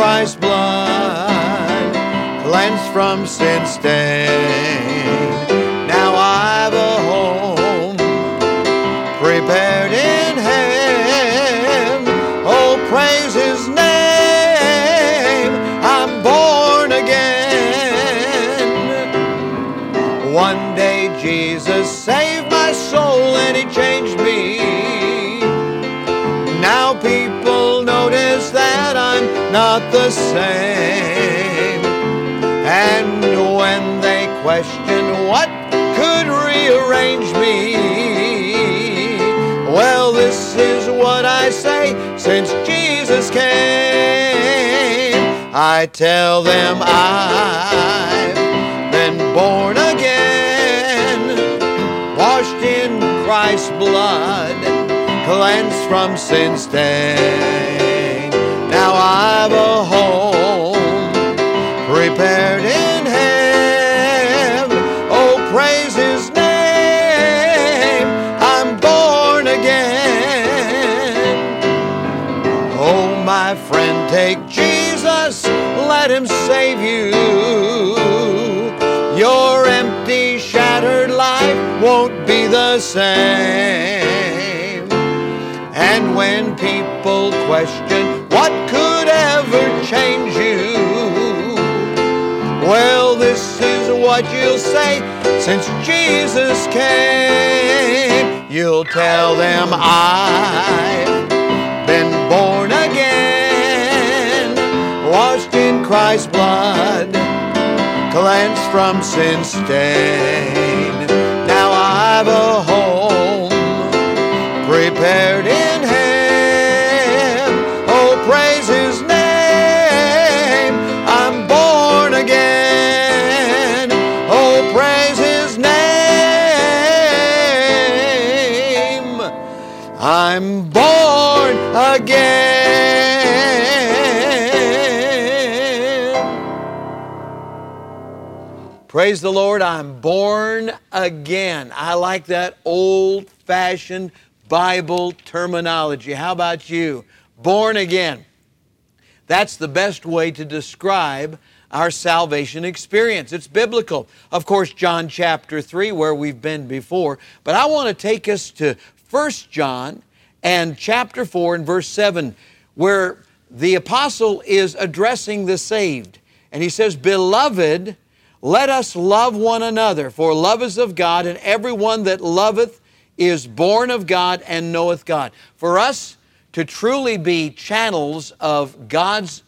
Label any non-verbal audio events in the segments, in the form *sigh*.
Christ's blood, cleansed from sin's stain. Not the same. And when they question what could rearrange me, well, this is what I say since Jesus came. I tell them I've been born again, washed in Christ's blood, cleansed from sin's stain. I've a home prepared in heaven. Oh, praise His name. I'm born again. Oh, my friend, take Jesus, let Him save you. Your empty, shattered life won't be the same. And when people question what could ever change you, well, this is what you'll say since Jesus came. You'll tell them I've been born again, washed in Christ's blood, cleansed from sin stain. I'm born again. Praise the Lord, I'm born again. I like that old fashioned Bible terminology. How about you? Born again. That's the best way to describe our salvation experience. It's biblical. Of course, John chapter 3, where we've been before. But I want to take us to 1 John and chapter 4 and verse 7, where the apostle is addressing the saved. And he says, Beloved, let us love one another, for love is of God, and everyone that loveth is born of God and knoweth God. For us to truly be channels of God's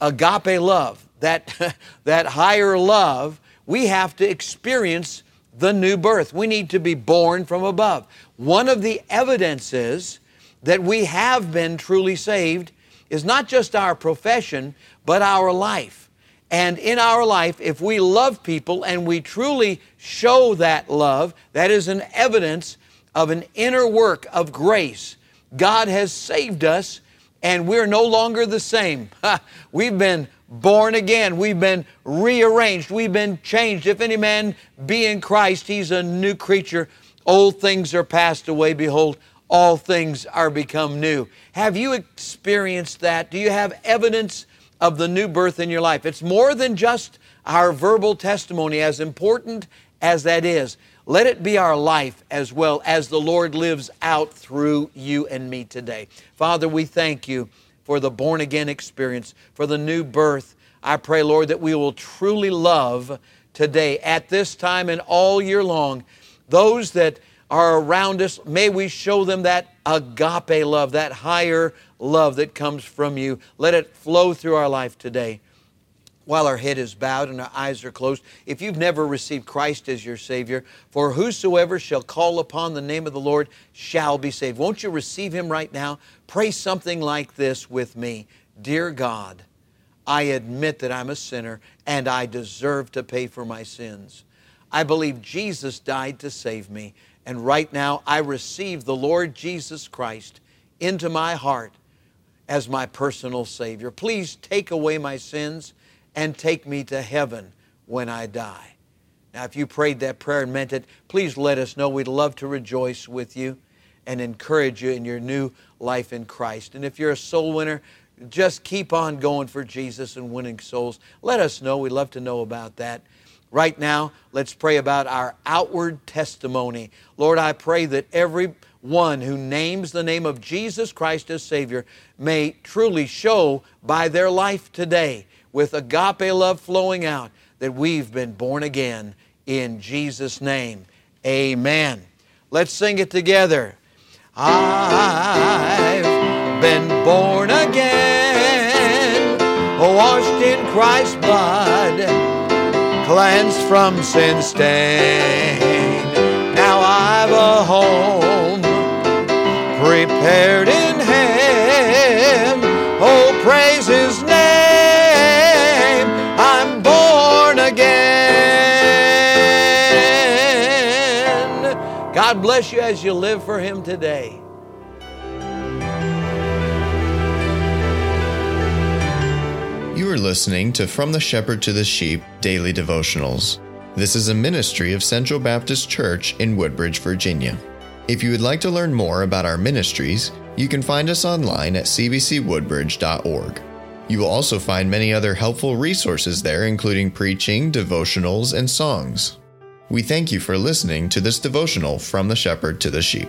agape love, that, *laughs* that higher love, we have to experience the new birth. We need to be born from above. One of the evidences that we have been truly saved is not just our profession, but our life. And in our life, if we love people and we truly show that love, that is an evidence of an inner work of grace. God has saved us and we're no longer the same. *laughs* We've been born again. We've been rearranged. We've been changed. If any man be in Christ, he's a new creature. Old things are passed away. Behold, all things are become new. Have you experienced that? Do you have evidence of the new birth in your life? It's more than just our verbal testimony, as important as that is. Let it be our life as well as the Lord lives out through you and me today. Father, we thank you for the born again experience, for the new birth. I pray, Lord, that we will truly love today, at this time and all year long, those that are around us. May we show them that agape love, that higher love that comes from you. Let it flow through our life today while our head is bowed and our eyes are closed. If you've never received Christ as your Savior, for whosoever shall call upon the name of the Lord shall be saved. Won't you receive Him right now? Pray something like this with me Dear God, I admit that I'm a sinner and I deserve to pay for my sins. I believe Jesus died to save me, and right now I receive the Lord Jesus Christ into my heart as my personal Savior. Please take away my sins and take me to heaven when I die. Now, if you prayed that prayer and meant it, please let us know. We'd love to rejoice with you and encourage you in your new life in Christ. And if you're a soul winner, just keep on going for Jesus and winning souls. Let us know. We'd love to know about that. Right now, let's pray about our outward testimony. Lord, I pray that every one who names the name of Jesus Christ as Savior may truly show by their life today, with agape love flowing out, that we've been born again in Jesus' name. Amen. Let's sing it together. I've been born again, washed in Christ's blood, cleansed from sin stain. Now I've a home prepared in Him. Oh, praise His name. I'm born again. God bless you as you live for Him today. You are listening to From the Shepherd to the Sheep Daily Devotionals. This is a ministry of Central Baptist Church in Woodbridge, Virginia. If you would like to learn more about our ministries, you can find us online at cbcwoodbridge.org. You will also find many other helpful resources there, including preaching, devotionals, and songs. We thank you for listening to this devotional from the shepherd to the sheep.